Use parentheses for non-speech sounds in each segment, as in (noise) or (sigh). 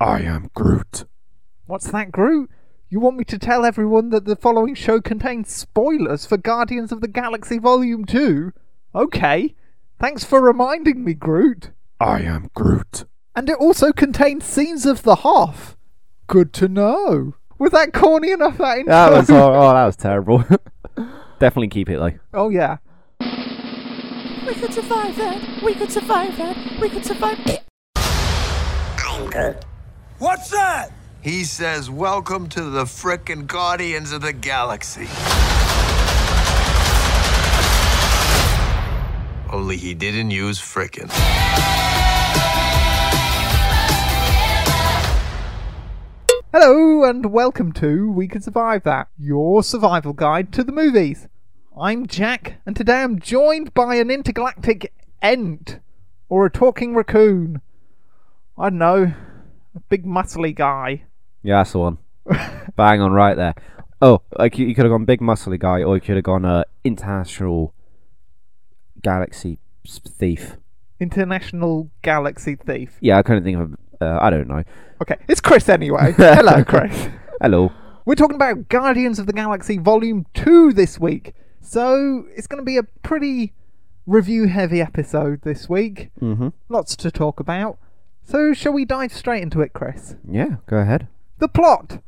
I am Groot. What's that, Groot? You want me to tell everyone that the following show contains spoilers for Guardians of the Galaxy Volume 2? Okay. Thanks for reminding me, Groot. I am Groot. And it also contains scenes of the Hoff. Good to know. Was that corny enough, that intro? That was oh, (laughs) oh that was terrible. (laughs) Definitely keep it though. oh, yeah. We could survive that. We could survive that. We could survive it. I'm good. What's that? He says, Welcome to the frickin' Guardians of the Galaxy. Only he didn't use frickin'. Hello, and welcome to We Can Survive That, your survival guide to the movies. I'm Jack, and today I'm joined by an intergalactic ent, or a talking raccoon. I don't know, a big muscly guy. Yeah, that's the one. (laughs) Bang on right there. Oh, like you, you could have gone big muscly guy, or you could have gone uh, international galaxy thief. International Galaxy Thief. Yeah, I couldn't think of. Uh, I don't know. Okay, it's Chris anyway. (laughs) Hello, Chris. Hello. We're talking about Guardians of the Galaxy Volume 2 this week. So it's going to be a pretty review heavy episode this week. Mm-hmm. Lots to talk about. So shall we dive straight into it, Chris? Yeah, go ahead. The plot.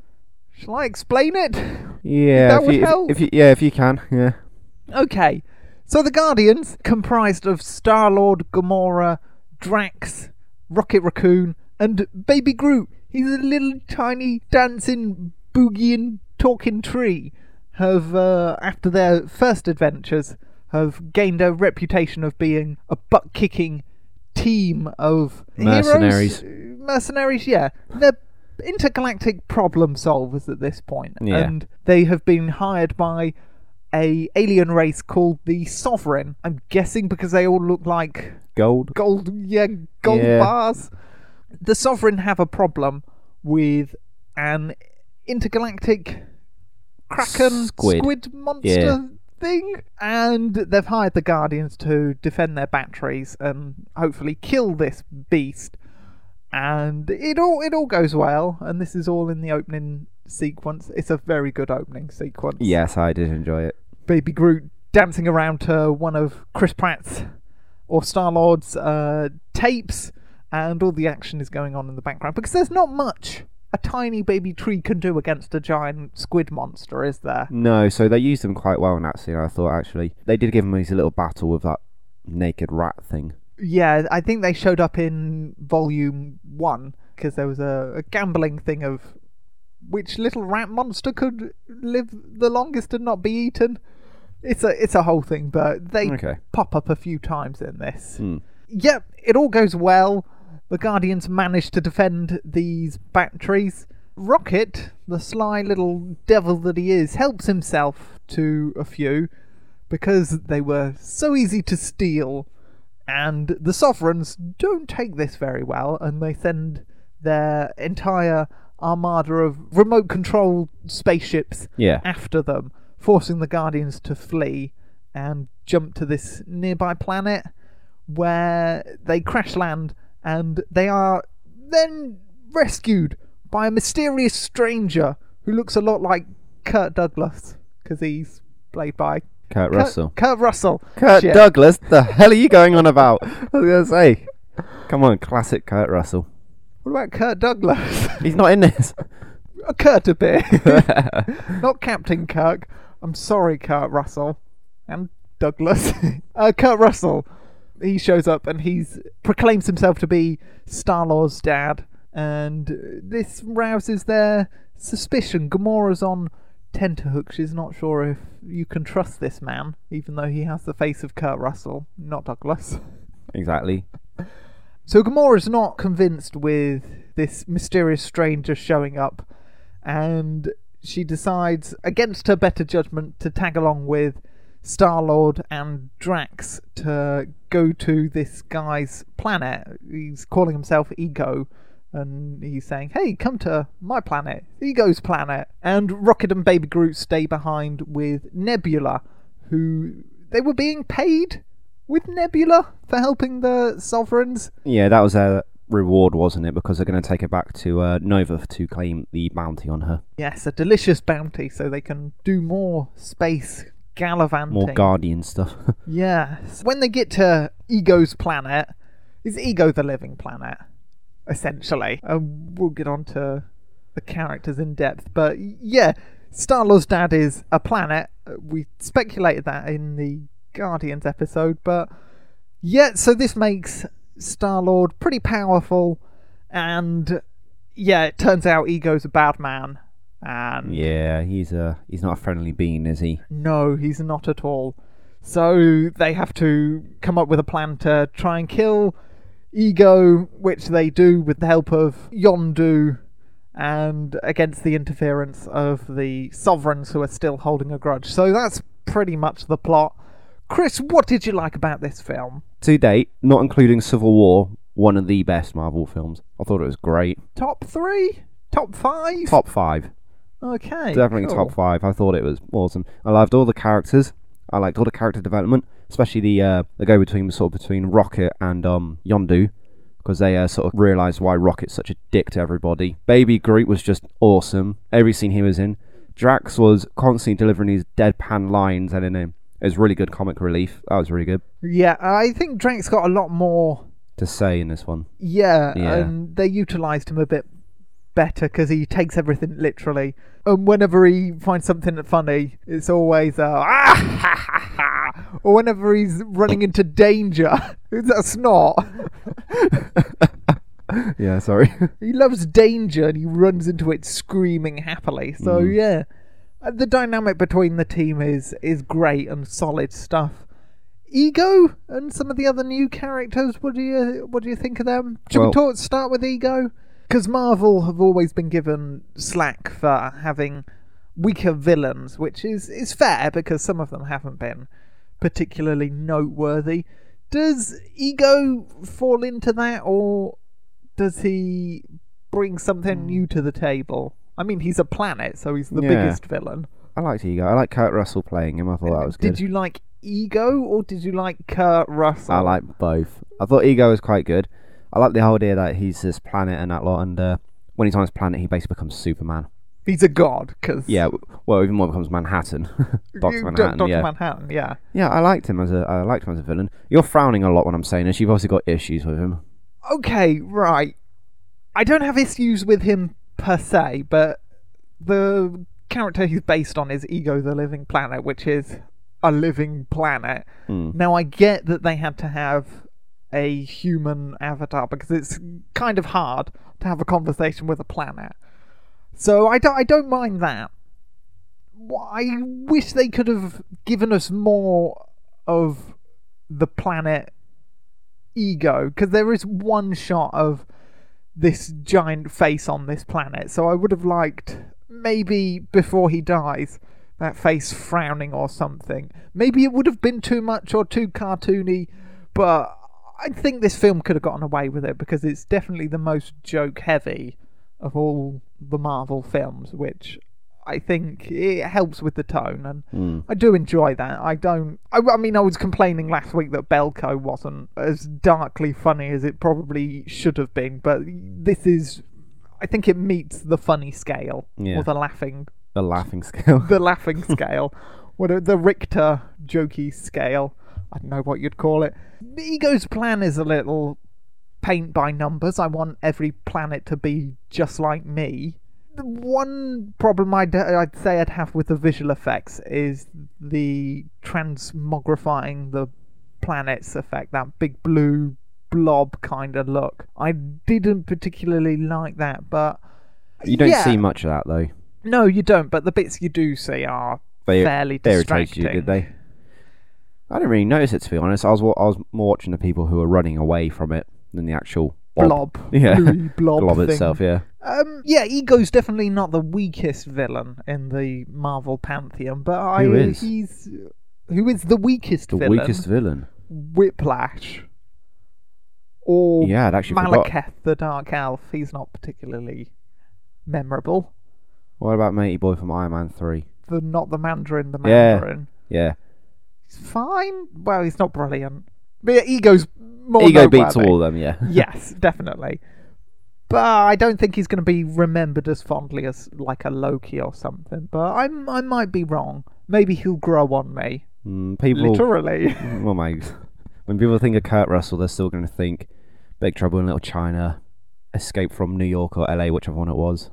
Shall I explain it? Yeah, That if would you, if- help. If, you, yeah, if you can. Yeah. Okay. So the Guardians, comprised of Star Lord, Gamora, Drax, Rocket Raccoon, and Baby Groot. He's a little tiny dancing, boogieing, talking tree. Have, uh, after their first adventures, have gained a reputation of being a butt kicking team of Mercenaries. heroes. Mercenaries, yeah. They're intergalactic problem solvers at this point, Yeah. and they have been hired by a alien race called the Sovereign. I'm guessing because they all look like Gold. gold, yeah, gold Yeah. bars. The Sovereign have a problem with an intergalactic kraken Squid. monster Yeah. Thing, and they've hired the Guardians to defend their batteries and hopefully kill this beast. And it all it all goes well, and this is all in the opening sequence. It's a very good opening sequence. Yes, I did enjoy it. Baby Groot dancing around to one of Chris Pratt's or Star Lord's uh, tapes, and all the action is going on in the background because there's not much a tiny baby tree can do against a giant squid monster, is there? No, so they used them quite well in that scene. I thought actually they did give him his little battle with that naked rat thing. Yeah, I think they showed up in volume one because there was a, a gambling thing of which little rat monster could live the longest and not be eaten. It's a it's a whole thing, but they Okay. pop up a few times in this. Hmm. Yep, it all goes well. The Guardians manage to defend these batteries. Rocket, the sly little devil that he is, helps himself to a few because they were so easy to steal. And the Sovereigns don't take this very well, and they send their entire armada of remote control spaceships Yeah. after them, forcing the Guardians to flee and jump to this nearby planet where they crash land and they are then rescued by a mysterious stranger who looks a lot like Kurt Douglas because he's played by Kurt Kurt- Russell. Kurt Russell. Kurt Shit. Douglas, the hell are you going on about? I was gonna say, come on, classic Kurt Russell. What about Kurt Douglas? (laughs) He's not in this. a Kurt a bit. (laughs) Not Captain Kirk. I'm sorry, Kurt Russell. And Douglas. (laughs) uh, Kurt Russell. He shows up and he's proclaims himself to be Star Lord's dad. And this rouses their suspicion. Gamora's on tenterhooks. She's not sure if you can trust this man, even though he has the face of Kurt Russell, not Douglas. exactly. So Gamora's not convinced with this mysterious stranger showing up, and she decides, against her better judgment, to tag along with Star Lord and Drax to go to this guy's planet. He's calling himself Ego, and he's saying, "Hey, come to my planet, Ego's planet." And Rocket and Baby Groot stay behind with Nebula, who they were being paid with Nebula for helping the Sovereigns. Yeah, that was their reward, wasn't it? Because they're going to take her back to uh, Nova to claim the bounty on her. Yes, a delicious bounty so they can do more space gallivanting. More Guardian stuff. (laughs) Yes. When they get to Ego's planet, is Ego the living planet? Essentially. Um, we'll get on to the characters in depth. But yeah, Star Lord's dad is a planet. Uh, We speculated that in the Guardians episode. But yeah, so this makes Star Lord pretty powerful. And yeah, it turns out Ego's a bad man. And yeah, he's a he's not a friendly being, is he? no, he's not at all. So they have to come up with a plan to try and kill Ego, which they do with the help of Yondu and against the interference of the sovereigns who are still holding a grudge. So that's pretty much the plot. Chris, what did you like about this film? To date, not including Civil War, one of the best Marvel films. I thought it was great. Top three? Top five? Top five, Okay. definitely cool. top five. I thought it was awesome. I loved all the characters. I liked all the character development, especially the uh, the go between sort of between Rocket and um Yondu, because they uh, sort of realised why Rocket's such a dick to everybody. Baby Groot was just awesome. Every scene he was in. Drax was constantly delivering these deadpan lines, and in him, it was really good comic relief. That was really good Yeah, I think Drax's got a lot more to say in this one. Yeah, Yeah. and they utilised him a bit better because he takes everything literally. And whenever he finds something funny, it's always uh, ah, ha, ha, ha. or whenever he's running into danger. (laughs) That's not. (laughs) Yeah, sorry. (laughs) he loves danger and he runs into it screaming happily. So Mm. yeah, Uh, the dynamic between the team is is great and solid stuff. Ego and some of the other new characters. What do you what do you think of them? Should Well- we talk, start with Ego? Because Marvel have always been given slack for having weaker villains, which is is fair because some of them haven't been particularly noteworthy. Does Ego fall into that, or does he bring something hmm. new to the table? I mean, he's a planet, so he's the Yeah. biggest villain. I liked Ego. I like Kurt Russell playing him. I thought that was good. Did you like Ego or did you like Kurt Russell? I like both. I thought Ego was quite good. I like the whole idea that he's this planet and that lot, and uh, when he's on his planet, he basically becomes Superman. He's a god, because Yeah, well, even more becomes Manhattan, (laughs) Doctor (laughs) Manhattan. Doctor yeah, Manhattan, yeah. yeah. I liked him as a. I liked him as a villain. You're frowning a lot when I'm saying this. You've obviously got issues with him. Okay, right. I don't have issues with him per se, but the character he's based on is Ego the Living Planet, which is a living planet. Hmm. Now, I get that they had to have a human avatar because it's kind of hard to have a conversation with a planet. So I don't, I don't mind that. I wish they could have given us more of the planet ego because there is one shot of this giant face on this planet. So I would have liked maybe before he dies that face frowning or something. Maybe it would have been too much or too cartoony, but I think this film could have gotten away with it because it's definitely the most joke heavy of all the Marvel films, which I think it helps with the tone and Hmm. I do enjoy that. I don't. I, I mean, I was complaining last week that Belko wasn't as darkly funny as it probably should have been, but this is. I think it meets the funny scale Yeah. or the laughing, The laughing scale. the (laughs) laughing scale, what the Richter jokey scale. I don't know what you'd call it. Ego's plan is a little paint by numbers. I want every planet to be just like me. The one problem I'd, I'd say I'd have with the visual effects is the transmogrifying the planets effect, that big blue blob kind of look. I didn't particularly like that, but you don't yeah. see much of that though. No, you don't. But the bits you do see are They, fairly they distracting. irritated you, did they? I didn't really notice it to be honest. I was I was more watching the people who were running away from it than the actual blob, (laughs) Yeah. bluey blob, thing. itself. Yeah. Um, yeah, Ego's definitely not the weakest villain in the Marvel pantheon, but I, Who is? he's who is the weakest The villain? weakest villain. Whiplash or Yeah, I'd actually forgot. Malekith the Dark Elf. He's not particularly memorable. What about Matey Boy from Iron Man Three? The not the Mandarin, the Yeah. Mandarin. Yeah. He's fine. Well, he's not brilliant. But yeah, Ego's more Ego beats all of them, yeah. (laughs) yes, definitely. But I don't think he's going to be remembered as fondly as like a Loki or something. But I'm I might be wrong. Maybe he'll grow on me. Mm, people, Literally. (laughs) well, mate, when people think of Kurt Russell, they're still going to think Big Trouble in Little China, Escape from New York or LA, whichever one it was.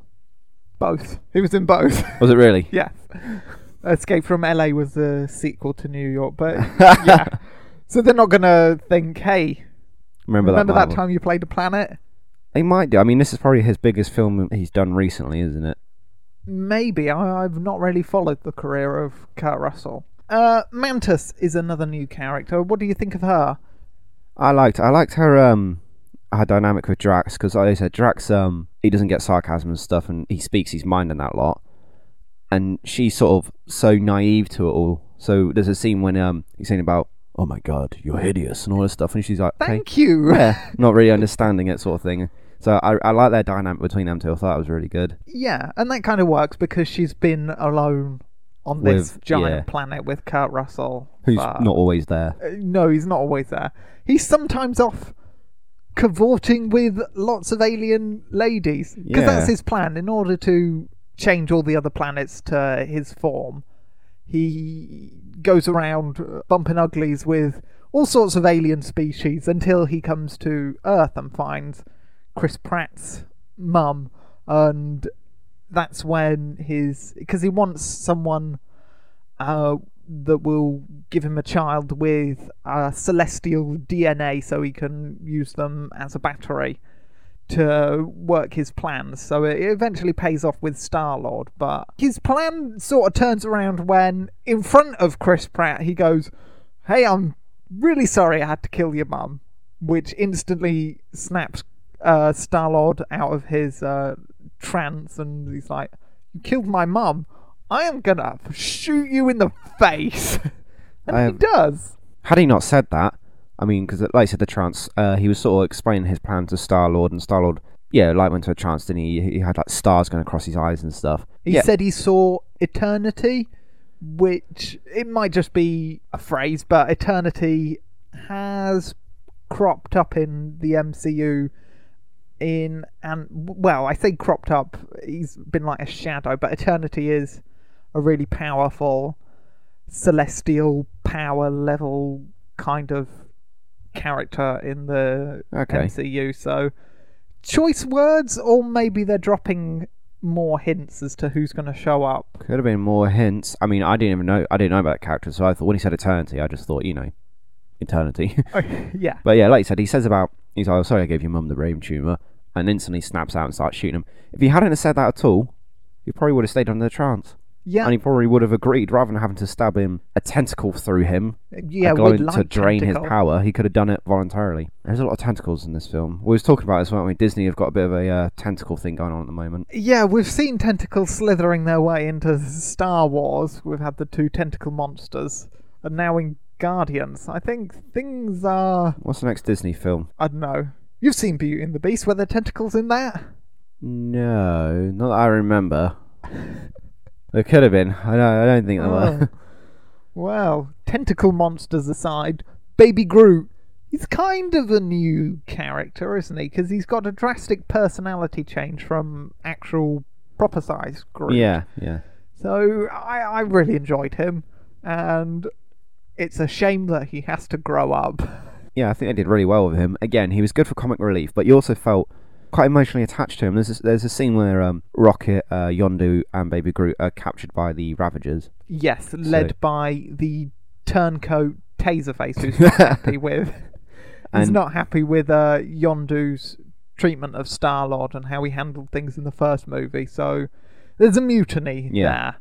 both. He was in both. Was it really? (laughs) yes. Escape from LA was the sequel to New York, but (laughs) yeah. So they're not gonna think, hey, Remember, remember that? that time you played a planet? They might do. I mean, this is probably his biggest film he's done recently, isn't it? Maybe. I, I've not really followed the career of Kurt Russell. Uh, Mantis is another new character. What do you think of her? I liked I liked her um her dynamic with Drax because like I said Drax um he doesn't get sarcasm and stuff and he speaks his mind in that lot and she's sort of so naive to it all so there's a scene when um he's saying about oh my god you're hideous and all this stuff and she's like Thank you. yeah (laughs) not really understanding it sort of thing so I I like their dynamic between them two I thought it was really good Yeah, and that kind of works because she's been alone on this With- giant yeah. planet with Kurt Russell. who's not always there Uh, No, he's not always there. He's sometimes off cavorting with lots of alien ladies because Yeah. that's his plan. In order to change all the other planets to his form, he goes around uh, bumping uglies with all sorts of alien species until he comes to Earth and finds Chris Pratt's mum, and that's when his because he wants someone uh, that will give him a child with uh, celestial DNA so he can use them as a battery to work his plans. So it eventually pays off with Star Lord, but his plan sort of turns around when, in front of Chris Pratt, he goes, Hey, I'm really sorry I had to kill your mum, which instantly snaps uh, Star Lord out of his uh, trance and he's like, You killed my mum. I am gonna shoot you in the (laughs) face. and I he have- does. Had he not said that, I mean, because like I said, the trance, uh, he was sort of explaining his plan to Star Lord, and Star Lord, yeah, like went to a trance, didn't he? He had like stars going across his eyes and stuff. He yeah, said he saw eternity, which it might just be a phrase, but eternity has cropped up in the MCU in and well, I say cropped up. He's been like a shadow, but eternity is a really powerful celestial power level kind of character in the Okay. MCU. So choice words, or maybe they're dropping more hints as to who's going to show up. could have been more hints. I mean, I didn't even know. I didn't know about that character, so I thought when he said eternity, I just thought, you know, eternity. (laughs) Oh, yeah, but yeah, like you said, he says about he's like, oh, sorry, I gave your mum the brain tumor, and instantly snaps out and starts shooting him. If he hadn't have said that at all, he probably would have stayed under the trance, yeah, and he probably would have agreed rather than having to stab him a tentacle through him. yeah. a With going to drain tentacle. his power, he could have done it voluntarily. There's a lot of tentacles in this film. We was talking about this, weren't we? Disney have got a bit of a uh, tentacle thing going on at the moment. Yeah, we've seen tentacles slithering their way into Star Wars. We've had the two tentacle monsters, and now in Guardians. I think things are. What's the next Disney film? I don't know. You've seen Beauty and the Beast. Were there tentacles in that? No, not that I remember. (laughs) there could have been. I don't, I don't think there were. Oh. (laughs) Well, tentacle monsters aside, Baby Groot. He's kind of a new character, isn't he? Because he's got a drastic personality change from actual proper size Groot. yeah, yeah. So I, I really enjoyed him, and it's a shame that he has to grow up. Yeah, I think they did really well with him. Again, he was good for comic relief, but you also felt quite emotionally attached to him. There's a, there's a scene where um, Rocket, uh, Yondu, and Baby Groot are captured by the Ravagers. Yes, led by the turncoat Taserface, who's not (laughs) happy with. He's not happy with uh, Yondu's treatment of Star Lord and how he handled things in the first movie. So there's a mutiny Yeah. there.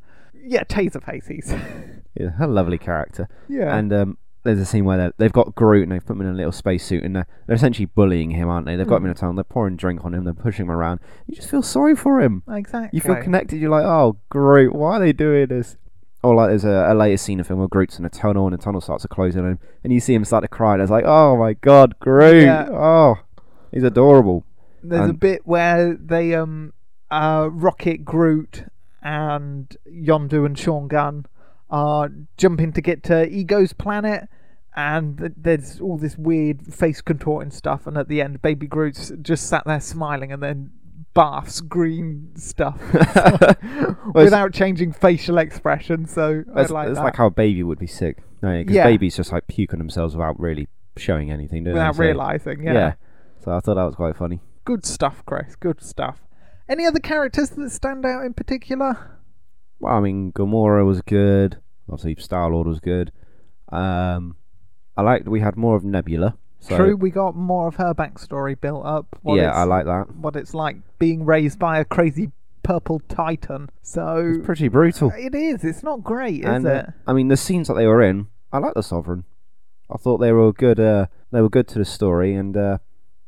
Yeah, Taserface. He's (laughs) Yeah, a lovely character. yeah. And um, there's a scene where they're- they've got Groot and they've put him in a little spacesuit and they're, they're essentially bullying him, aren't they? They've got him in a tunnel, they're pouring drink on him, they're pushing him around. You just feel sorry for him. exactly. You feel connected. You're like, oh, Groot, why are they doing this? Or like there's a, a later scene of film where Groot's in a tunnel and the tunnel starts to close on him, and you see him start to cry, and it's like, oh my god, Groot! Yeah. Oh, he's adorable. There's a And- bit where they um uh Rocket Groot and Yondu and Sean Gunn are jumping to get to Ego's planet and there's all this weird face contorting stuff, and at the end, Baby Groot's just sat there smiling, and then baths green stuff (laughs) (laughs) without changing facial expression. So I It's, like it's that. like how a baby would be sick. Because Yeah. babies just like puke on themselves without really showing anything, without? So- realizing. Yeah. yeah. So I thought that was quite funny. good stuff, Chris. Good stuff. Any other characters that stand out in particular? Well, I mean, Gamora was good. Obviously, Star Lord was good. Um, I liked we had more of Nebula. So, True, we got more of her backstory built up. What yeah, I like that. what it's like being raised by a crazy purple titan. So It's pretty brutal. it is. It's not great, is and uh, it? I mean, the scenes that they were in, I like the Sovereign. I thought they were good. Uh, they were good to the story, and uh,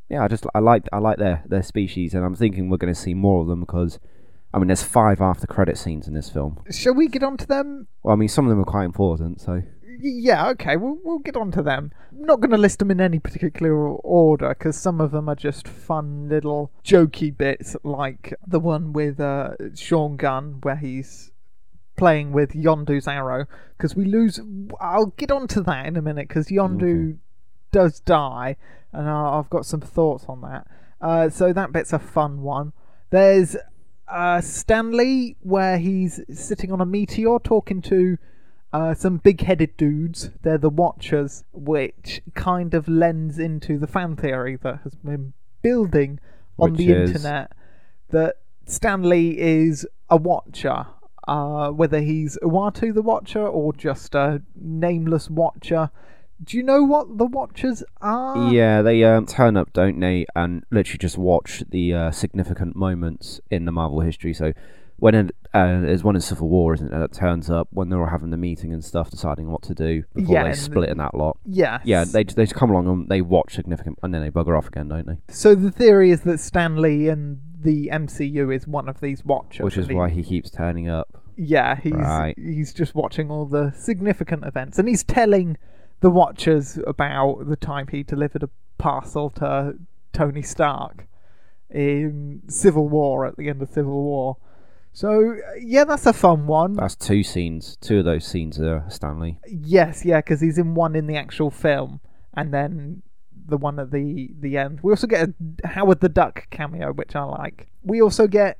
yeah, I just I like I like their their species, and I'm thinking we're going to see more of them because, I mean, there's five after credit scenes in this film. Shall we get on to them? Well, I mean, some of them are quite important. So Yeah, okay, we'll we'll get on to them. I'm not going to list them in any particular order because some of them are just fun little jokey bits, like the one with uh, Sean Gunn where he's playing with Yondu's arrow. Because we lose. I'll get on to that in a minute because Yondu does die, and I've got some thoughts on that. Uh, so that bit's a fun one. There's uh, Stan Lee where he's sitting on a meteor talking to uh, some big-headed dudes. They're the Watchers, which kind of lends into the fan theory that has been building on Which the is? internet that Stan Lee is a Watcher. Uh, whether he's Uatu the Watcher or just a nameless Watcher. Do you know what the Watchers are? yeah, they um, turn up, don't they, and literally just watch the uh, significant moments in the Marvel history. So when it, uh, there's one in Civil War, isn't it? That turns up when they're all having the meeting and stuff, deciding what to do before Yeah, they split in that lot. Yeah, Yeah, they they just come along and they watch significant, and then they bugger off again, don't they? So the theory is that Stan Lee and the MCU is one of these Watchers. Which is why he keeps turning up. Yeah, he's Right. he's just watching all the significant events, and he's telling the Watchers about the time he delivered a parcel to Tony Stark in Civil War at the end of Civil War. So yeah, that's a fun one. That's two scenes. Two of those scenes are Stan Lee. Yes, yeah, because he's in one in the actual film, and then the one at the the end. We also get a Howard the Duck cameo, which I like. We also get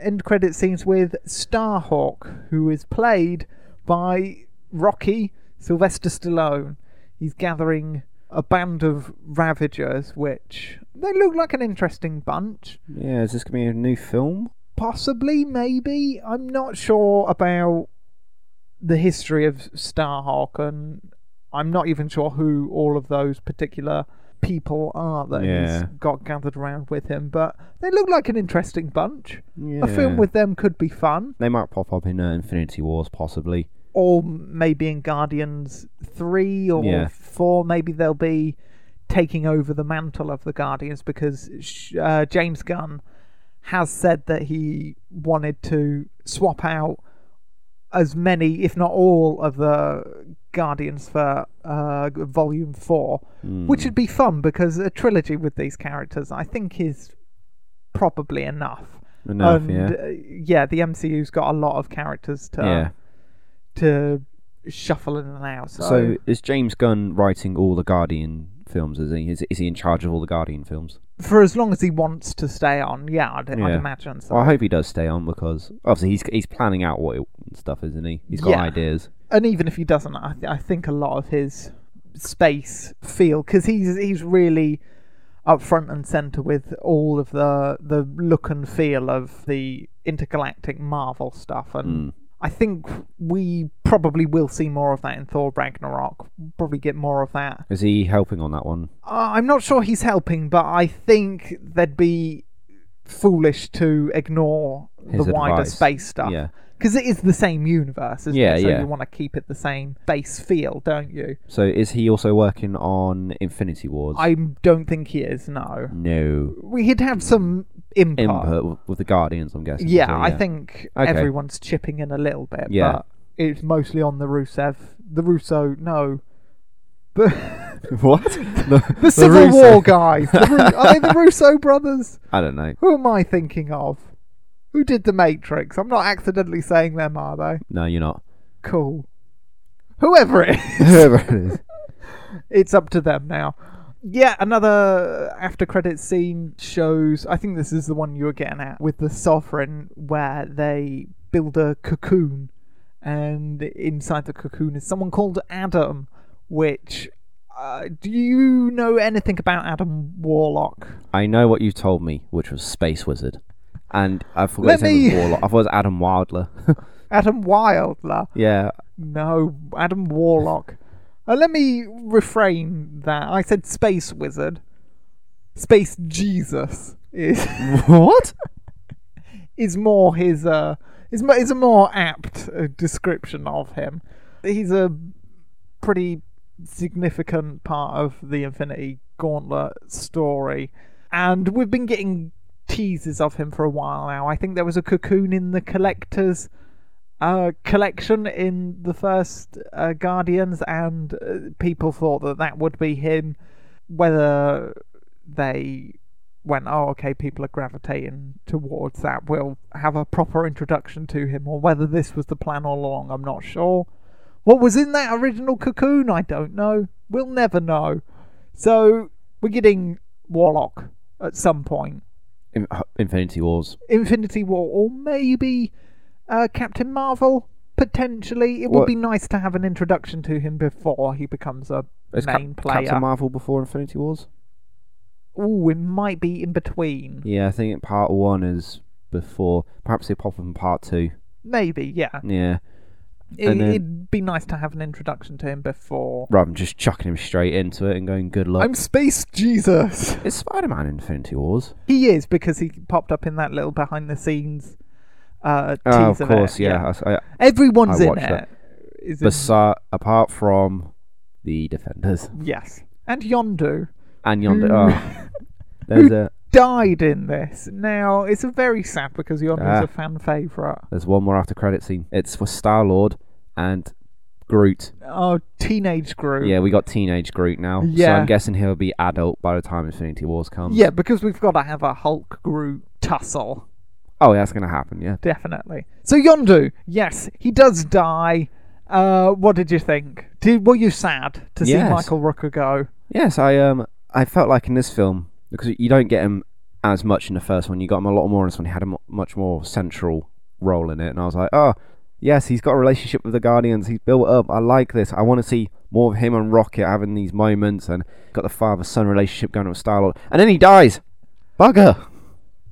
end credit scenes with Starhawk, who is played by Rocky Sylvester Stallone. He's gathering a band of Ravagers, which they look like an interesting bunch. Yeah, is this gonna be a new film? Possibly, maybe. I'm not sure about the history of Starhawk, and I'm not even sure who all of those particular people are that Yeah. he's got gathered around with him. But they look like an interesting bunch. Yeah. A film with them could be fun, They might pop up in uh, Infinity Wars, possibly. Or maybe in Guardians three or Yeah. four. Maybe they'll be taking over the mantle of the Guardians because uh, James Gunn has said that he wanted to swap out as many, if not all, of the Guardians for uh, Volume Four, Hmm. which would be fun because a trilogy with these characters, I think, is probably enough. Enough, and yeah. uh, yeah, the MCU's got a lot of characters to yeah. To shuffle in and out. So, So is James Gunn writing all the Guardian films? Is he? Is, is he in charge of all the Guardian films? for as long as he wants to stay on, yeah, I'd, I'd imagine so. Well, I hope he does stay on because obviously he's he's planning out what it, stuff, isn't he? He's got Yeah. ideas. and even if he doesn't, I, th- I think a lot of his space feel because he's he's really up front and center with all of the the look and feel of the intergalactic Marvel stuff, and Mm. I think we probably will see more of that in Thor Ragnarok. Probably get more of that. Is he helping on that one? Uh, I'm not sure he's helping, but I think they'd be foolish to ignore His the wider advice. space stuff. Yeah. Because it is the same universe, isn't Yeah, it? So yeah. you want to keep it the same base feel, don't you? So is he also working on Infinity Wars? I don't think he is, no. no We'd have some input. input with- the Guardians. I'm guessing. Yeah, so, I think Okay. everyone's chipping in a little bit, Yeah. but it's mostly on the Rusev. The Russo, no. (laughs) The, what? the, (laughs) the Civil Russo- War guys. The Ru- are they the (laughs) Russo brothers? I don't know. Who am I thinking of? Who did the Matrix? I'm not accidentally saying them, are they? No, you're not. Cool. Whoever it is. Whoever it is. it's up to them now. Yeah, another after credit scene shows. I think this is the one you were getting at with the sovereign, where they build a cocoon, and inside the cocoon is someone called Adam. Which, uh, do you know anything about Adam Warlock? I know what you told me, which was Space Wizard. And I forgot Let me- Warlock. I thought it was Adam Wildler. (laughs) Adam Wildler. yeah. No, Adam Warlock. Uh, let me refrain that. I said Space Wizard. Space Jesus is (laughs) what? (laughs) is more his uh is is a more apt uh, description of him. He's a pretty significant part of the Infinity Gauntlet story, and we've been getting teases of him for a while now. I think there was a cocoon in the collector's uh, collection in the first uh, Guardians, and uh, people thought that that would be him. Whether they went, oh, okay, people are gravitating towards that, we'll have a proper introduction to him, or whether this was the plan all along, I'm not sure. What was in that original cocoon, I don't know. We'll never know. So, we're getting Warlock at some point. In- Infinity Wars. Infinity War, or maybe uh, Captain Marvel. Potentially, it would What- be nice to have an introduction to him before he becomes a Is Cap- main player. Captain Marvel before Infinity Wars? Ooh, it might be in between. Yeah, I think part one is before. Perhaps they pop up in part two. Maybe, yeah. Yeah. It, And then- It'd be nice to have an introduction to him before. Rather than just chucking him straight into it and going, good luck. I'm Space Jesus. Is Spider Man in Infinity Wars? He is because he popped up in that little behind the scenes uh. Oh, of course, yeah. I, I, Everyone's I in it. Is in- apart from the Defenders. yes, and Yondu And Yonder. Who- Oh, (laughs) there's a died in this. Now it's a very sad because Yondu's Ah. a fan favorite. there's one more after credit scene. It's for Star Lord and Groot. Oh, teenage Groot. Yeah, we got teenage Groot now. So Yeah. I'm guessing he'll be adult by the time Infinity Wars comes. Yeah, because we've got to have a Hulk Groot tussle. Oh, that's gonna happen. Yeah. Definitely. So Yondu, yes, he does die. Uh, what did you think? Did were you sad to see Michael Rooker go? Yes, I um I felt like in this film because you don't get him as much in the first one. You got him a lot more in this one. He had a mu- much more central role in it, and I was like, oh yes, he's got a relationship with the Guardians. He's built up. I like this. I want to see more of him and Rocket having these moments, and got the father son relationship going with Star Lord, and then he dies. Bugger.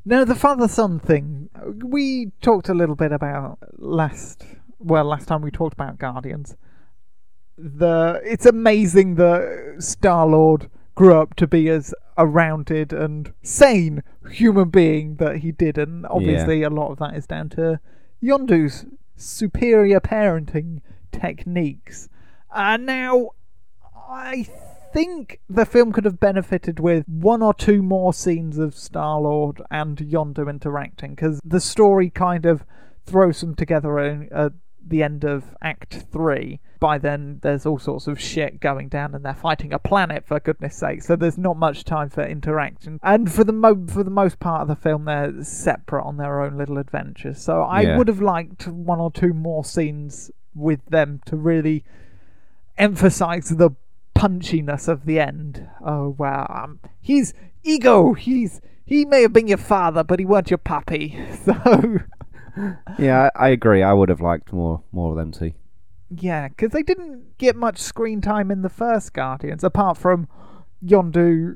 No, the father son thing. We talked a little bit about last. Well, last time we talked about Guardians. The it's amazing that Star Lord grew up to be as a rounded and sane human being that he did, and obviously a lot of that is down to Yondu's superior parenting techniques. Uh, now, I think the film could have benefited with one or two more scenes of Star Lord and Yondu interacting because the story kind of throws them together at the end of Act 3. By then, there's all sorts of shit going down, and they're fighting a planet for goodness sake. So there's not much time for interaction. And for the mo- for the most part of the film, they're separate on their own little adventures. So I Yeah. would have liked one or two more scenes with them to really emphasize the punchiness of the end. Oh wow, um, he's ego. He's he may have been your father, but he weren't your puppy. (laughs) So Yeah, I, I agree. I would have liked more more of them too. yeah, because they didn't get much screen time in the first Guardians, apart from Yondu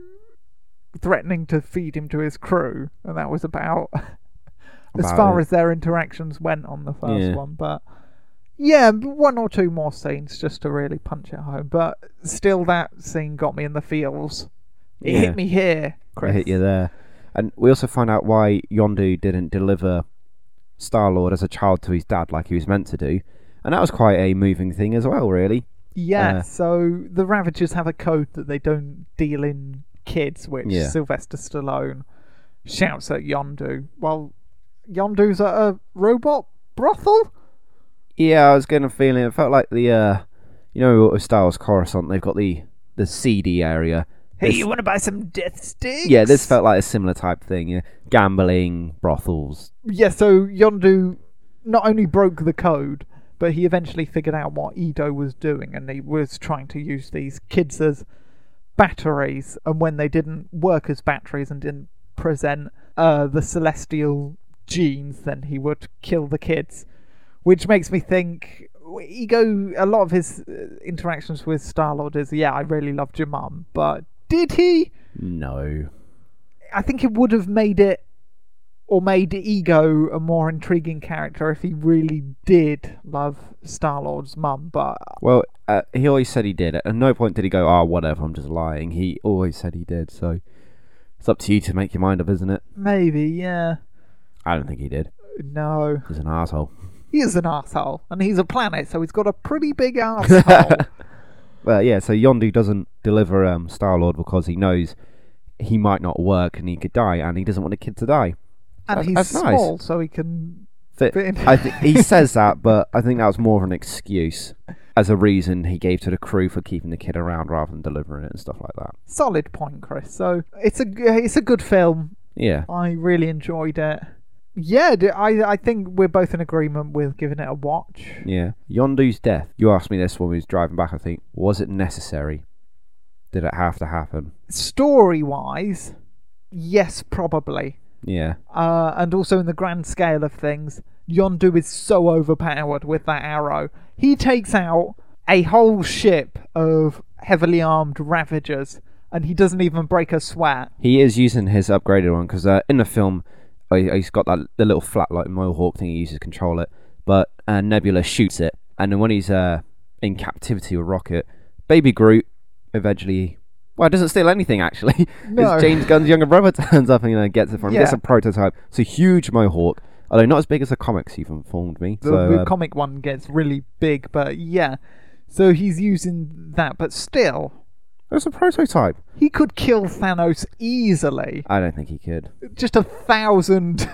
threatening to feed him to his crew, and that was about (laughs) as far it. as their interactions went on the first Yeah. one. But yeah, one or two more scenes just to really punch it home. But still, that scene got me in the feels. It Yeah. hit me here, Chris. I hit you there. And we also find out why Yondu didn't deliver Star Lord as a child to his dad like he was meant to do. And that was quite a moving thing as well, really. Yeah, Uh, so the Ravagers have a code that they don't deal in kids, which Yeah. Sylvester Stallone shouts at Yondu. Well, Yondu's at a robot brothel? Yeah, I was getting a feeling. It felt like the, uh, you know, with Star Wars Coruscant, they've got the the seedy area. Hey, This- you want to buy some death sticks? Yeah, this felt like a similar type thing. Yeah, gambling, brothels. Yeah, so Yondu not only broke the code, but he eventually figured out what Ego was doing, and he was trying to use these kids as batteries. And when they didn't work as batteries and didn't present uh, the celestial genes, then he would kill the kids. Which makes me think Ego. A lot of his uh, interactions with Star Lord is, yeah, I really loved your mum, but did he? No. I think it would have made it or made Ego a more intriguing character if he really did love Star Lord's mum, but Well, uh, he always said he did. At no point did he go, "Ah, whatever, I'm just lying." He always said he did. So it's up to you to make your mind up, isn't it? maybe, yeah. I don't think he did. No. He's an asshole. He is an asshole, and he's a planet, so he's got a pretty big (laughs) asshole. Well, yeah. So Yondu doesn't deliver um, Star Lord because he knows he might not work and he could die, and he doesn't want a kid to die. and That's- he's that's nice. small, so he can Fit. fit in. I th- he (laughs) says that, but I think that was more of an excuse as a reason he gave to the crew for keeping the kid around rather than delivering it and stuff like that. Solid point, Chris. So it's a it's a good film. Yeah. I really enjoyed it. Yeah, I I think we're both in agreement with giving it a watch. Yeah. Yondu's death. You asked me this when we was driving back, I think. Was it necessary? Did it have to happen? Story wise, yes, probably. Yeah. Uh, and also in the grand scale of things, Yondu is so overpowered with that arrow. He takes out a whole ship of heavily armed ravagers, and he doesn't even break a sweat. He is using his upgraded one because uh, in the film, he's got that the little flat like mohawk thing he uses to control it. But uh, Nebula shoots it, and then when he's uh, in captivity with Rocket, Baby Groot eventually. Well, it doesn't steal anything actually. (laughs) No. James Gunn's younger brother (laughs) turns up and you know, gets it from him. Gets a prototype. It's a huge mohawk, although not as big as the comics. You've informed me. The, so, the uh, comic one gets really big, but yeah. So he's using that, but still, it's a prototype. he could kill Thanos easily. I don't think he could. just a thousand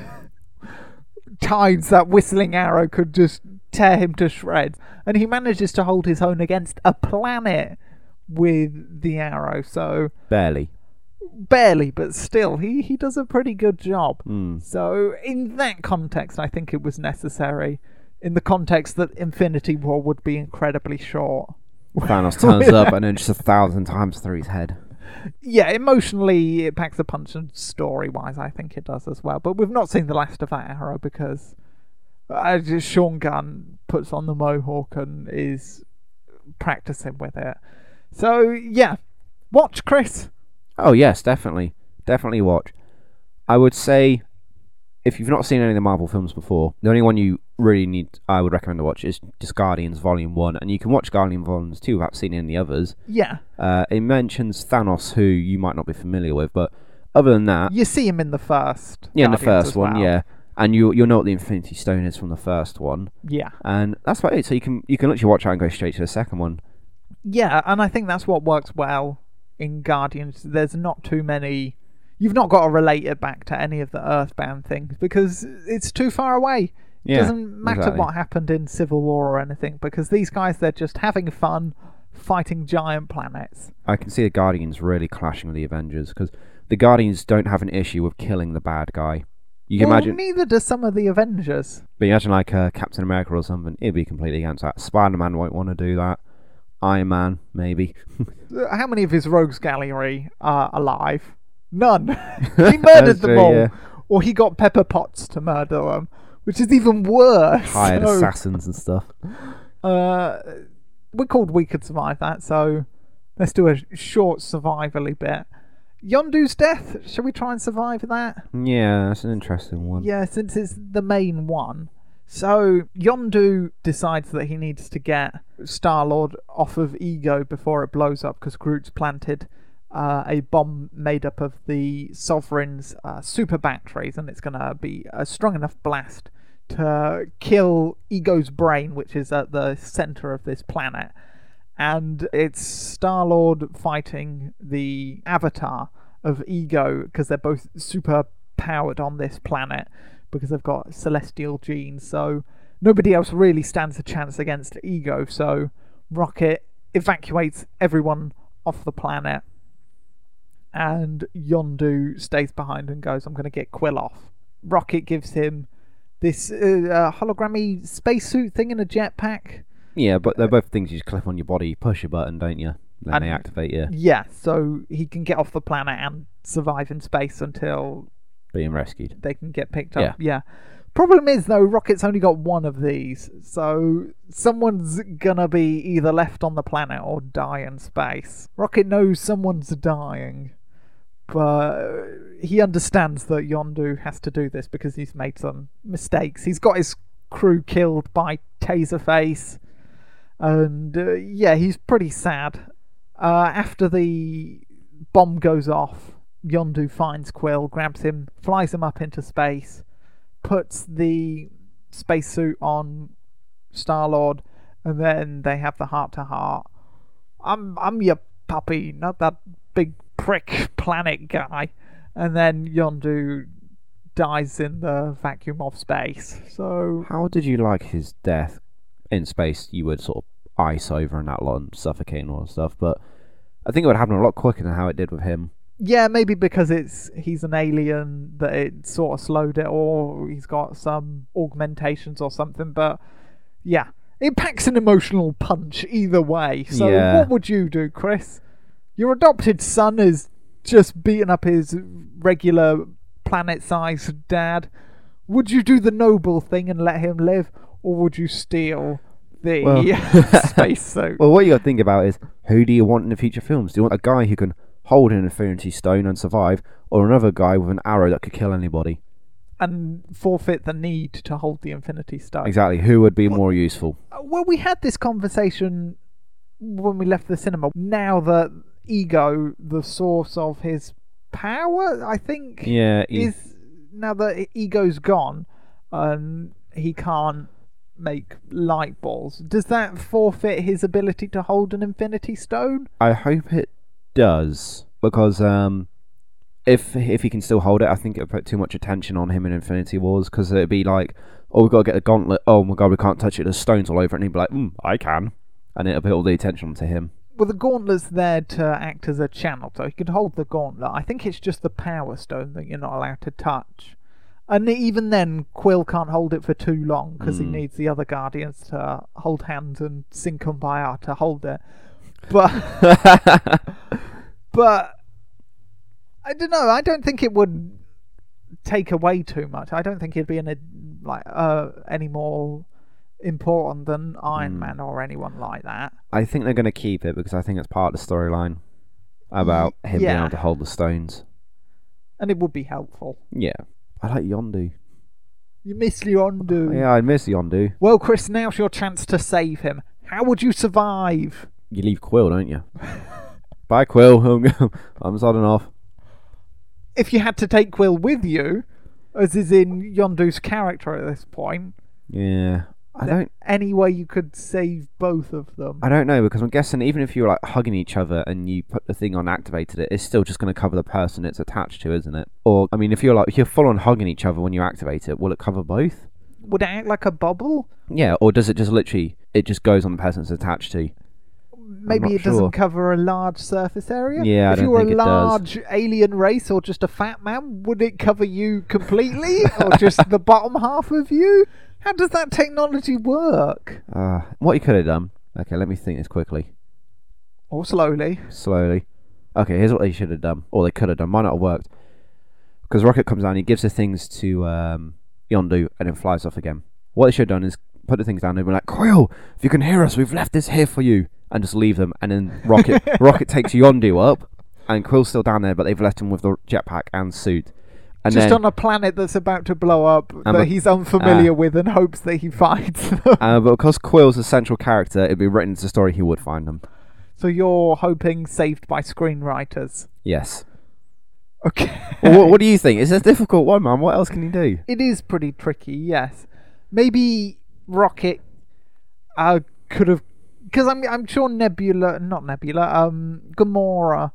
(laughs) times that whistling arrow could just tear him to shreds. And he manages to hold his own against a planet with the arrow. So Barely. barely, but still, he, he does a pretty good job. Hmm. So in that context, I think it was necessary. In the context that Infinity War would be incredibly short. Thanos (laughs) turns up and then just a thousand times through his head. Yeah, emotionally it packs a punch, and story-wise, I think it does as well. But we've not seen the last of that arrow because uh, just Sean Gunn puts on the mohawk and is practicing with it. So yeah, watch Chris. Oh yes, definitely, definitely watch. I would say, if you've not seen any of the Marvel films before, the only one you really need, I would recommend to watch is just Guardians Volume One, and you can watch Guardian Volumes Two without seeing any others. Yeah, Uh, it mentions Thanos, who you might not be familiar with, but other than that, you see him in the first. yeah, in the first as one, well. yeah, and you you'll know what the Infinity Stone is from the first one, yeah, and that's about it. So you can you can literally watch that and go straight to the second one. yeah, and I think that's what works well in Guardians. There's not too many. You've not got to relate it back to any of the Earthbound things because it's too far away. It Yeah, doesn't matter exactly. what happened in Civil War or anything because these guys they're just having fun fighting giant planets. I can see the Guardians really clashing with the Avengers because the Guardians don't have an issue with killing the bad guy. You can well, imagine, neither do some of the Avengers. but you imagine like uh, Captain America or something. It'd be completely against that. Spider Man won't want to do that. Iron Man, maybe. (laughs) Uh, How many of his rogues gallery are alive? None. (laughs) he (laughs) murdered them all, yeah. or he got Pepper Potts to murder them, which is even worse. Hired (laughs) So, assassins and stuff. uh, we're called We Could Survive That, so let's do a short survivally bit. Yondu's death. Shall we try and survive that? Yeah, that's an interesting one. Yeah, since it's the main one. So Yondu decides that he needs to get Star Lord off of Ego before it blows up because Groot's planted uh, a bomb made up of the Sovereign's uh, super batteries, and it's going to be a strong enough blast to kill Ego's brain, which is at the center of this planet. And it's Star Lord fighting the Avatar of Ego because they're both super powered on this planet because they've got celestial genes. So nobody else really stands a chance against Ego. So Rocket evacuates everyone off the planet, and Yondu stays behind and goes, "I'm going to get Quill off." Rocket gives him this uh, uh, hologrammy spacesuit thing in a jetpack. Yeah, but they're both things you just clip on your body, you push a button, don't you? Then And- they activate you, Yeah, so he can get off the planet and survive in space until being rescued. they can get picked up. Yeah. Yeah. Problem is though, Rocket's only got one of these, so someone's gonna be either left on the planet or die in space. Rocket knows someone's dying, but he understands that Yondu has to do this because he's made some mistakes. He's got his crew killed by Taserface, and uh, yeah, he's pretty sad. Uh, after the bomb goes off, Yondu finds Quill, grabs him, flies him up into space, puts the spacesuit on Star Lord, and then they have the heart to heart. I'm I'm your puppy, not that big prick planet guy. And then Yondu dies in the vacuum of space. So How did you like his death in space? You would sort of ice over and that lot and suffocate and all that stuff, but I think it would happen a lot quicker than how it did with him. yeah, maybe because it's he's an alien that it sort of slowed it, or he's got some augmentations or something. But yeah, it packs an emotional punch either way. So Yeah. what would you do, Chris? Your adopted son is just beating up his regular planet-sized dad. Would you do the noble thing and let him live, or would you steal the Well- (laughs) space (laughs) suit? Well, what you got to think about is who do you want in the future films? Do you want a guy who can hold an Infinity Stone and survive, or another guy with an arrow that could kill anybody? and forfeit the need to hold the Infinity Stone. Exactly. Who would be more useful? Uh, Well, we had this conversation when we left the cinema. Now that Ego, the source of his power, I think, Yeah. he- is now that Ego's gone and he can't make light balls. Does that forfeit his ability to hold an Infinity Stone? I hope it does because um, if if he can still hold it, I think it'll put too much attention on him in Infinity Wars because it'd be like, oh, we've got to get the gauntlet. Oh my god, we can't touch it. There's stones all over it, and he'd be like, mm, I can, and it'll put all the attention onto him. Well, the gauntlet's there to act as a channel, so he can hold the gauntlet. I think it's just the power stone that you're not allowed to touch. And even then, Quill can't hold it for too long because he Mm. needs the other guardians to hold hands and sing kumbaya to hold it. But (laughs) but I don't know. I don't think it would take away too much. I don't think it'd be any like uh, any more important than Iron Mm. Man or anyone like that. I think they're going to keep it because I think it's part of the storyline about him being able to hold the stones. and it would be helpful. Yeah, I like Yondu. You miss Yondu. Yeah, I miss Yondu. Well, Chris, now's your chance to save him. How would you survive? You leave Quill, don't you? (laughs) Bye, Quill. (laughs) I'm sodding off. If you had to take Quill with you, as is in Yondu's character at this point, Yeah, I don't. any way you could save both of them. I don't know because I'm guessing even if you're like hugging each other and you put the thing on activated it, it's still just going to cover the person it's attached to, isn't it? Or I mean, if you're like if you're full on hugging each other when you activate it, will it cover both? Would it act like a bubble? Yeah, or does it just literally it just goes on the person it's attached to? Maybe it doesn't sure. cover a large surface area. Yeah, I if you don't were think a large alien race or just a fat man, would it cover you completely, or just the bottom half of you? How does that technology work? Uh, what you could have done. Okay, let me think this quickly, Or slowly? slowly. Okay, here's what they should have done, or they could have done. Might not have worked because Rocket comes down, he gives the things to um, Yondu, and then flies off again. What they should have done is put the things down and be like, Quill, if you can hear us, we've left this here for you, and just leave them. And then Rocket (laughs) Rocket takes Yondu up, and Quill's still down there, but they've left him with the jetpack and suit. And just then, on a planet that's about to blow up that he's unfamiliar uh, with and hopes that he (laughs) finds them. uh, but because Quill's a central character, it'd be written into the story he would find them. so you're hoping saved by screenwriters. Yes. Okay. well, what, what do you think? It's a difficult one, man. What else can you do? It is pretty tricky, yes. Maybe Rocket uh, could have, because I'm I'm sure Nebula, not Nebula, um, Gamora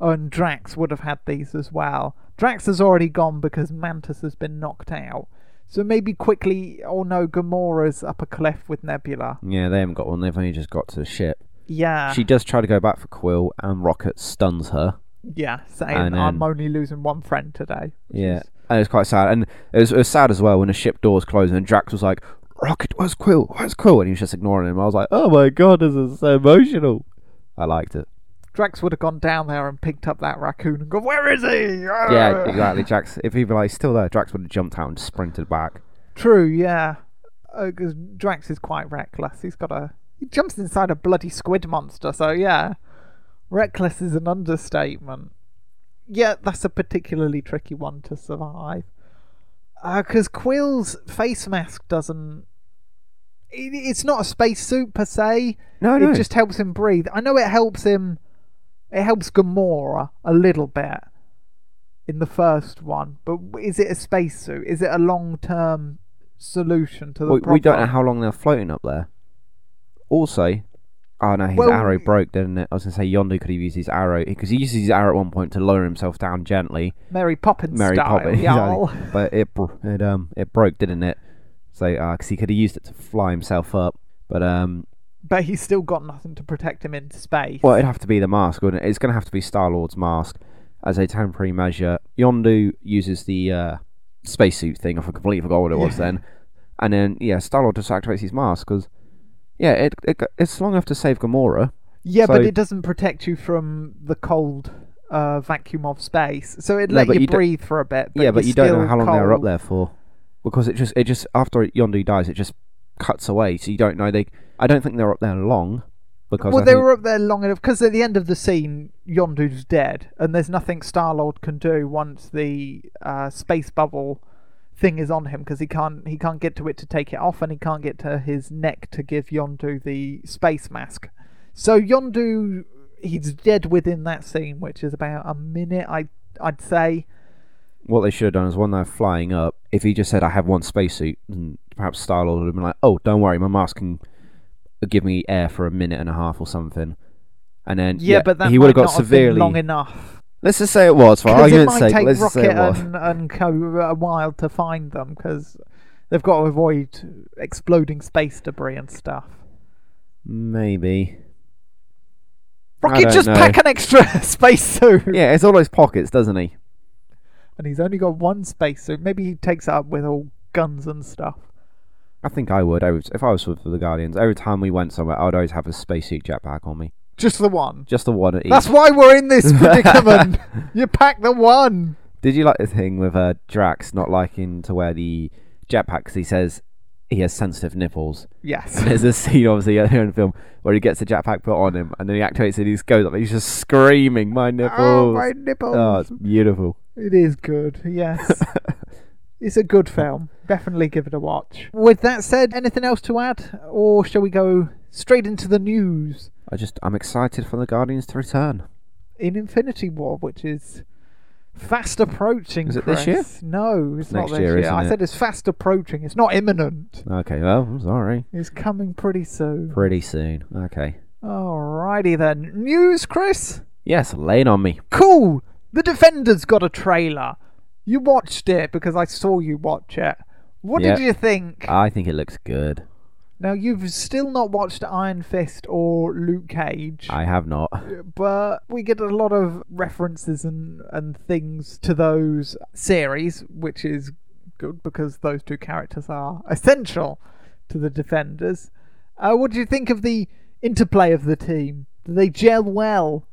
and Drax would have had these as well. Drax has already gone because Mantis has been knocked out. So maybe quickly, oh no, Gamora's up a cliff with Nebula. Yeah, they haven't got one. They've only just got to the ship. Yeah, She does try to go back for Quill, and Rocket stuns her. yeah, saying and I'm then- only losing one friend today. Yeah. is- and it's quite sad. And it was, it was sad as well when the ship doors closed and Drax was like, "Rocket, where's Quill? Where's Quill?" And he was just ignoring him. I was like, "Oh my god, this is so emotional." I liked it. Drax would have gone down there and picked up that raccoon and gone, Where is he? Yeah, (laughs) exactly. Drax. If he was like still there, Drax would have jumped out and sprinted back. True, yeah. Oh, because Drax is quite reckless. He's got a. He jumps inside a bloody squid monster, so yeah. Reckless is an understatement. Yeah, that's a particularly tricky one to survive. Uh, because Quill's face mask doesn't. It, it's not a space suit per se. No, no. It just helps him breathe. I know it helps him. It helps Gamora a little bit in the first one, but is it a spacesuit? Is it a long-term solution to the we, problem? we don't know how long they're floating up there. Also, oh no, his Well, arrow broke, didn't it? I was gonna say Yondu could have used his arrow because he uses his arrow at one point to lower himself down gently. Mary Poppins Mary style, Poppins, (laughs) y'all. exactly. but it it um it broke, didn't it? So because he could have used it to fly himself up, but um But he's still got nothing to protect him in space. well it'd have to be the mask, wouldn't it? It's gonna have to be Star Lord's mask as a temporary measure. Yondu uses the uh, spacesuit thing. I completely forgot what it was Yeah. (laughs) then, and then yeah, Star Lord just activates his mask because yeah, it, it it's long enough to save Gamora. yeah, but it doesn't protect you from the cold uh, vacuum of space. So it No, let you, you breathe for a bit. But yeah, but you don't know how long they're up there for, because it just it just after Yondu dies, it just cuts away. So you don't know they. I don't think they're up there long, because Well, I they think- were up there long enough because at the end of the scene, Yondu's dead, and there's nothing Star Lord can do once the uh, space bubble thing is on him because he can't he can't get to it to take it off, and he can't get to his neck to give Yondu the space mask. So Yondu, he's dead within that scene, which is about a minute, I I'd say. what they should have done is when they're flying up, if he just said, "I have one spacesuit," and perhaps Star Lord would have been like, "Oh, don't worry, my mask can give me air for a minute and a half or something." And then Yeah, but that he would have got not have been severely. long enough. Let's just say it was for argument's sake. take Let's say it was. and, and Co uh, a while to find them because they've got to avoid exploding space debris and stuff. Maybe. Rocket, just know. pack an extra (laughs) spacesuit. Yeah, it's all those pockets, doesn't he? And he's only got one spacesuit. Maybe he takes it up with all guns and stuff. I think I would. I would if I was with the Guardians. Every time we went somewhere, I would always have a spacesuit jetpack on me. Just the one. Just the one at each. That's why we're in this (laughs) predicament. (laughs) you pack the one. Did you like the thing with uh, Drax not liking to wear the jetpack because he says he has sensitive nipples? Yes. And there's a scene, obviously, earlier in the film where he gets the jetpack put on him and then he activates it and he goes up and he's just screaming, My nipples! Oh, my nipples. Oh, it's beautiful. It is good, yes. (laughs) it's a good film. Definitely give it a watch. With that said, anything else to add? Or shall we go straight into the news I just, I'm excited for the Guardians to return. in Infinity War, which is fast approaching? Is it this year? No, it's not this year, year. I it? said it's fast approaching. It's not imminent. Okay, well, I'm sorry. It's coming pretty soon. Pretty soon. Okay. Alrighty then. News, Chris? Yes, lay it on me. Cool! The Defenders got a trailer. You watched it because I saw you watch it. What Yep. did you think? I think it looks good. Now you've still not watched Iron Fist or Luke Cage, I have not. but we get a lot of references and and things to those series, which is good because those two characters are essential to the Defenders. Uh, what do you think of the interplay of the team? Do they gel well?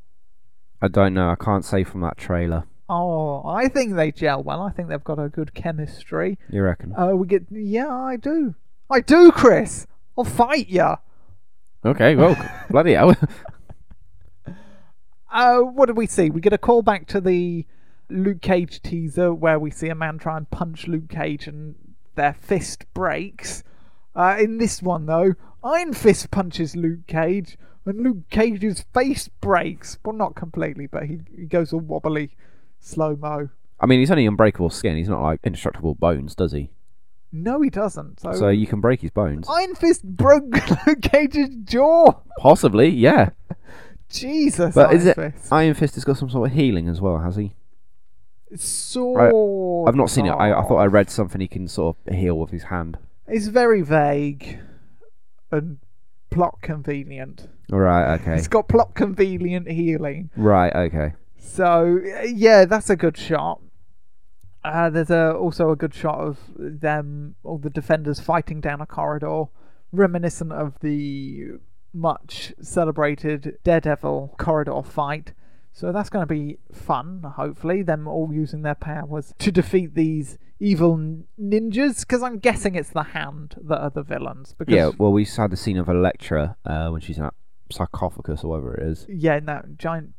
I don't know. I can't say from that trailer. Oh, I think they gel well. I think they've got a good chemistry. You reckon? Uh, we get yeah, I do. I do, Chris. I'll fight you. Okay, well, (laughs) bloody hell. Uh, what do we see? We get a call back to the Luke Cage teaser where we see a man try and punch Luke Cage and their fist breaks. Uh, in this one, though, Iron Fist punches Luke Cage and Luke Cage's face breaks. Well, not completely, but he, he goes all wobbly, slow mo. I mean, he's only unbreakable skin. He's not like indestructible bones, does he? No, he doesn't. So, So you can break his bones. Iron Fist broke (laughs) Luke Cage's jaw. Possibly, yeah. Jesus, But Iron is it Fist. Iron Fist has got some sort of healing as well, has he? Sort I've not seen it. I, I thought I read something he can sort of heal with his hand. It's very vague and plot convenient. Right. Okay. It's got plot convenient healing. Right. Okay. So, uh, yeah, that's a good shot. Uh, there's a, also a good shot of them, all the defenders fighting down a corridor, reminiscent of the much celebrated Daredevil corridor fight. So that's going to be fun, hopefully. Them all using their powers to defeat these evil ninjas, because I'm guessing it's the Hand that are the villains. Because, Yeah, well, we had the scene of Elektra uh, when she's in that sarcophagus or whatever it is. yeah, in that giant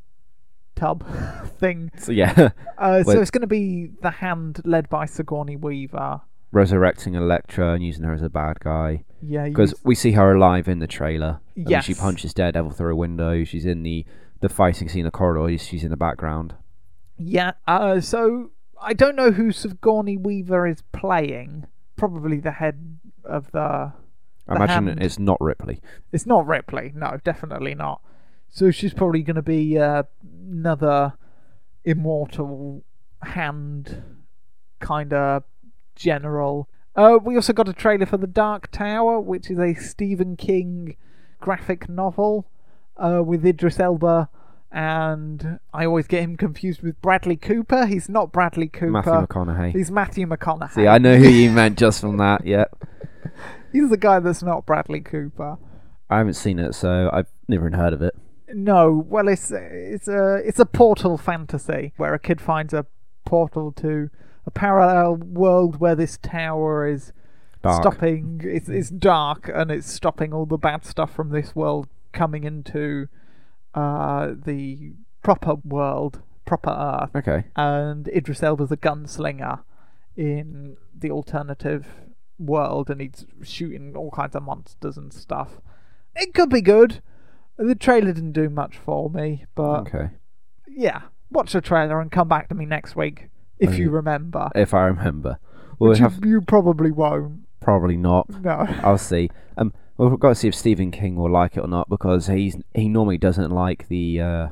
tub (laughs) thing. So yeah, Uh, so it's going to be the Hand led by Sigourney Weaver. resurrecting Elektra and using her as a bad guy Yeah, because we see her alive in the trailer. I mean, she punches Daredevil through a window. She's in the the fighting scene in the corridor. She's in the background. Yeah, uh, so I don't know who Sigourney Weaver is playing. Probably the head of the. I The imagine Hand. it's not Ripley. It's not Ripley. No, definitely not. So she's probably going to be uh, another immortal hand kind of general. Uh, we also got a trailer for The Dark Tower, which is a Stephen King graphic novel uh, with Idris Elba. And I always get him confused with Bradley Cooper. He's not Bradley Cooper. Matthew McConaughey. He's Matthew McConaughey. See, I know who you meant just from that. Yeah, (laughs) He's the guy that's not Bradley Cooper. I haven't seen it, so I've never even heard of it. No, well, it's it's a it's a portal fantasy where a kid finds a portal to a parallel world where this tower is Dark. stopping. It's it's dark and it's stopping all the bad stuff from this world coming into uh, the proper world, proper Earth. Okay. And Idris Elba's a gunslinger in the alternative world, and he's shooting all kinds of monsters and stuff. It could be good. The trailer didn't do much for me, but Okay. yeah, watch the trailer and come back to me next week if you Okay. remember. If I remember, we'll Which you, have you probably won't. probably not. No. I'll see. Um, we've got to see if Stephen King will like it or not because he's he normally doesn't like the uh,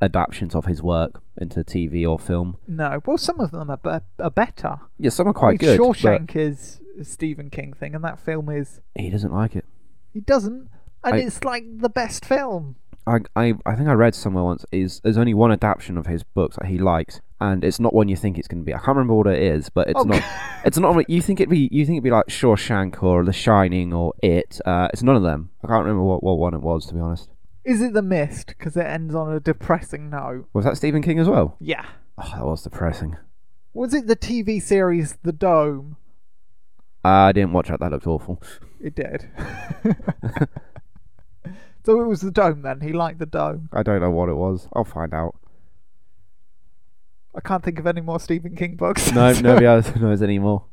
adaptations of his work into TV or film. No. Well, some of them are, be- are better. Yeah, some are I quite mean, good, Shawshank is a Stephen King thing, and that film is. he doesn't like it. He doesn't. And I- it's like the best film. I, I I think I read somewhere once is there's only one adaptation of his books that he likes, and it's not one you think it's going to be. I can't remember what it is, but it's Okay. not. (laughs) It's not. what- You think it'd be you think it'd be like Shawshank or The Shining or It. Uh, it's none of them. I can't remember what, what one it was to be honest. Is it The Mist? Because it ends on a depressing note. Was that Stephen King as well? Yeah. Oh, that was depressing. Was it the TV series The Dome? Uh, I didn't watch that. That looked awful. It did. (laughs) (laughs) so it was The Dome then. He liked The Dome. I don't know what it was. I'll find out. I can't think of any more Stephen King books. No, So (laughs) nobody else knows anymore.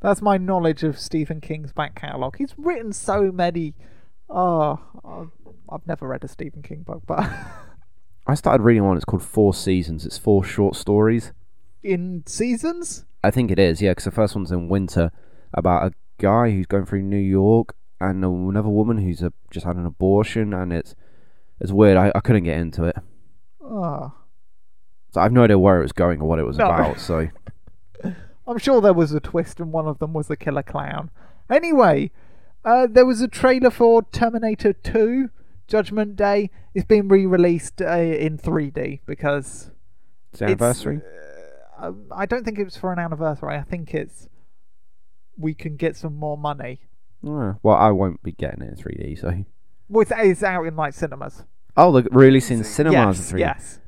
That's my knowledge of Stephen King's back catalogue. He's written so many. Oh, I've- I've never read a Stephen King book, but (laughs) I started reading one. It's called Four Seasons. It's four short stories. in seasons. I think it is, yeah, because the first one's in winter about a guy who's going through New York and another woman who's a, just had an abortion, and it's it's weird. I, I couldn't get into it, Oh, so I have no idea where it was going or what it was No. about. So (laughs) I'm sure there was a twist, and one of them was the killer clown. Anyway, uh, there was a trailer for Terminator 2 Judgment Day. It's been re-released uh, in 3D because it's anniversary. uh, um, I don't think it was for an anniversary. I think it's we can get some more money. Well, I won't be getting it in 3D. So Well, it's, it's out in like cinemas. oh, they're releasing cinemas yes, in 3D. yes.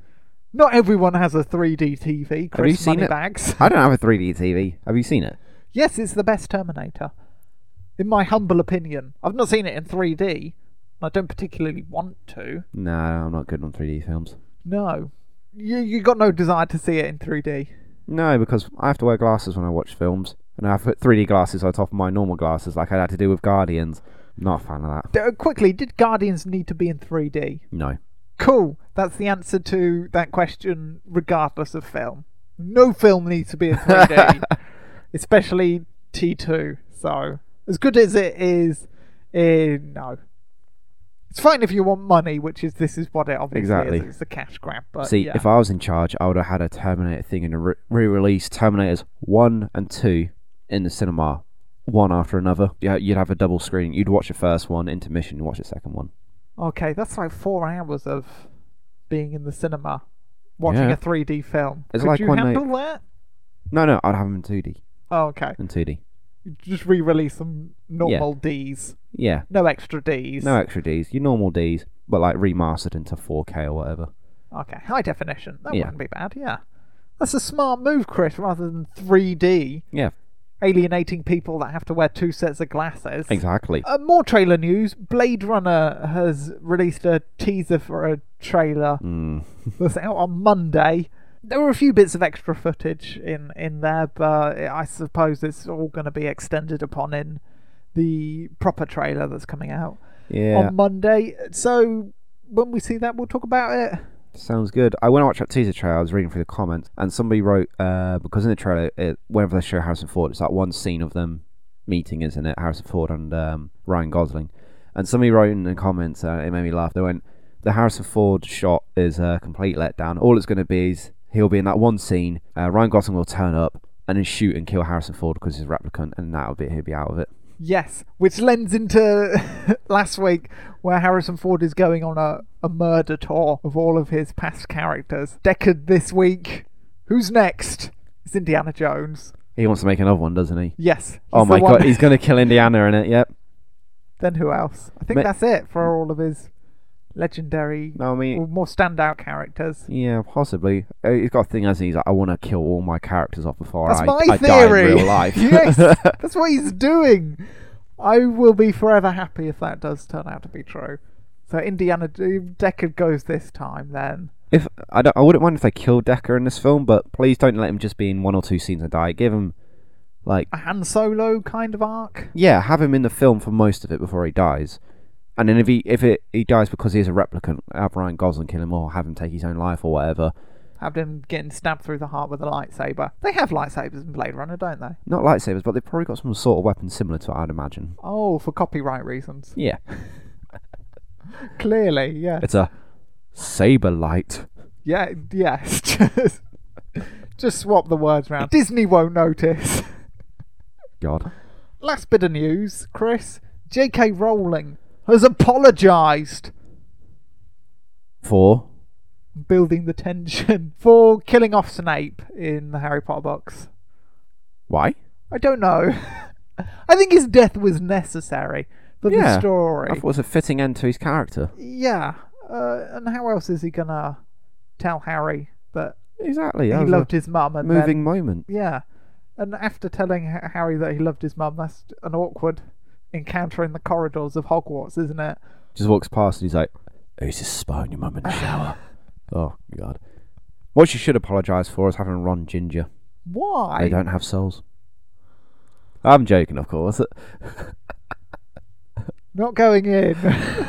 Not everyone has a 3D TV. Chris Have you seen it? I don't have a 3D TV. Have you seen it? yes, it's the best Terminator, in my humble opinion. I've not seen it in 3D. I don't particularly want to. No, I'm not good on 3D films. No, you you got no desire to see it in 3D. No, because I have to wear glasses when I watch films, and I put 3D glasses on top of my normal glasses, like I had to do with Guardians. Not a fan of that. D- uh, quickly, did Guardians need to be in 3D? No. Cool. That's the answer to that question, regardless of film. No film needs to be in 3D, (laughs) especially T2. So, as good as it is, eh, no. It's fine if you want money, which is this is what it obviously Exactly. is. It's a cash grab. But See, yeah. if I was in charge, I would have had a Terminator thing and re- re-release Terminators one and two in the cinema, one after another. Yeah, you'd have a double screen. You'd watch the first one, intermission, you watch the second one. okay, that's like four hours of being in the cinema watching Yeah. a 3D film. It's Could like you when they- handle that? No, no, I'd have them in 2D. Oh, okay. In 2D. Just re-release some normal Ds. Yeah. No extra Ds. No extra Ds. Your normal Ds, but like remastered into 4K or whatever. Okay, high definition. That Yeah. wouldn't be bad. Yeah, that's a smart move, Chris. Rather than 3D Yeah, alienating people that have to wear two sets of glasses. exactly. Uh, more trailer news. Blade Runner has released a teaser for a trailer Mm. (laughs) that's out on Monday. There were a few bits of extra footage in, in there, but I suppose it's all going to be extended upon in the proper trailer that's coming out Yeah, on Monday. So when we see that, we'll talk about it. Sounds good. I went to watch that teaser trailer. I was reading through the comments, and somebody wrote uh, because in the trailer, it, whenever they show Harrison Ford, it's like one scene of them meeting, isn't it? Harrison Ford and um, Ryan Gosling. And somebody wrote in the comments, uh, it made me laugh. They went, "The Harrison Ford shot is a complete letdown. All it's going to be is he'll be in that one scene. Uh, Ryan Gosling will turn up." And then shoot and kill Harrison Ford because he's a replicant, and that'll be he'll be out of it. Yes, which lends into (laughs) last week where Harrison Ford is going on a, a murder tour of all of his past characters. Deckard this week. Who's next? It's Indiana Jones. He wants to make another one, doesn't he? Yes. oh my god, he's going to kill Indiana in it. Yep. Then who else? I think Ma- that's it for all of his legendary, No, I mean, or more standout characters. Yeah, possibly. Uh, He's got a thing as he's like, I want to kill all my characters off before That's I, my I die theory. in real life. (laughs) yes, (laughs) that's what he's doing. I will be forever happy if that does turn out to be true. So Indiana Deckard goes this time then. if I don't, I wouldn't mind if they killed Deckard in this film, but please don't let him just be in one or two scenes and die. Give him, like, A Han Solo kind of arc. yeah, have him in the film for most of it before he dies. And then if he if it he dies because he is a replicant, have Ryan Gosling kill him or have him take his own life or whatever. Have him getting stabbed through the heart with a lightsaber. They have lightsabers in Blade Runner, don't they? Not lightsabers, but they've probably got some sort of weapon similar to it, I'd imagine. Oh, for copyright reasons. Yeah, (laughs) Clearly, yeah. it's a saber light. Yeah, yes. Just, (laughs) just swap the words round. Disney won't notice. (laughs) God. Last bit of news, Chris. J.K. Rowling has apologised, For building the tension (laughs) for killing off Snape in the Harry Potter books. why? I don't know. (laughs) I think his death was necessary for the story. I thought it was a fitting end to his character. Yeah, uh, and how else is he gonna tell Harry that Exactly. That he loved his mum and moving then moment. yeah, and after telling Harry that he loved his mum, that's an awkward encounter in the corridors of Hogwarts, isn't it? Just walks past and he's like, "Who's just spying your mum in the shower?" (laughs) oh God. What she should apologise for is having Ron Ginger. Why? They don't have souls. I'm joking, of course. (laughs) Not going in. (laughs)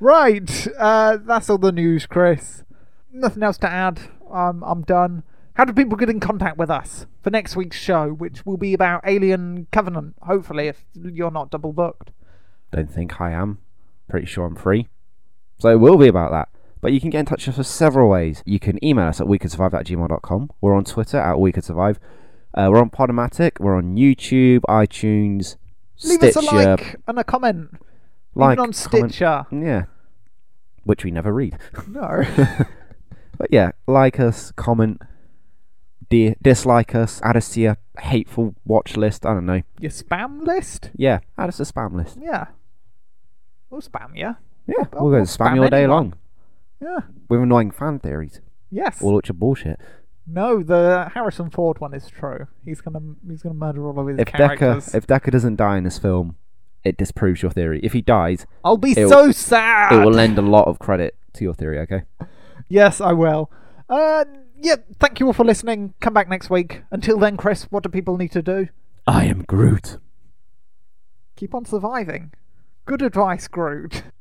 right, uh, that's all the news, Chris. Nothing else to add. Um, I'm done. How do people get in contact with us for next week's show, which will be about Alien Covenant? Hopefully, if you're not double booked. Don't think I am. Pretty sure I'm free. So it will be about that. But you can get in touch with us several ways. You can email us at wecouldsurvive We're on Twitter at wecouldsurvive. Uh, we're on Podomatic. We're on YouTube, iTunes, Leave Stitcher. us a like and a comment. like, Even on comment- Stitcher. Yeah. Which we never read. No. (laughs) But yeah, like us, comment, di- dislike us, add us to your hateful watch list. I don't know. Your spam list? Yeah, add us to spam list. Yeah. We'll spam you. Yeah, Oh, we'll go to spam spam you all day anyone. long Yeah. with annoying fan theories, Yes. all which are bullshit. No, the Harrison Ford one is true. He's gonna he's gonna murder all of his If characters. Deckard, if Deckard doesn't die in this film, it disproves your theory. If he dies, I'll be so sad. it will lend a lot of credit to your theory. Okay. (laughs) Yes, I will. Uh, yep. Thank you all for listening. Come back next week. Until then, Chris, what do people need to do? I am Groot. Keep on surviving. Good advice, Groot. (laughs)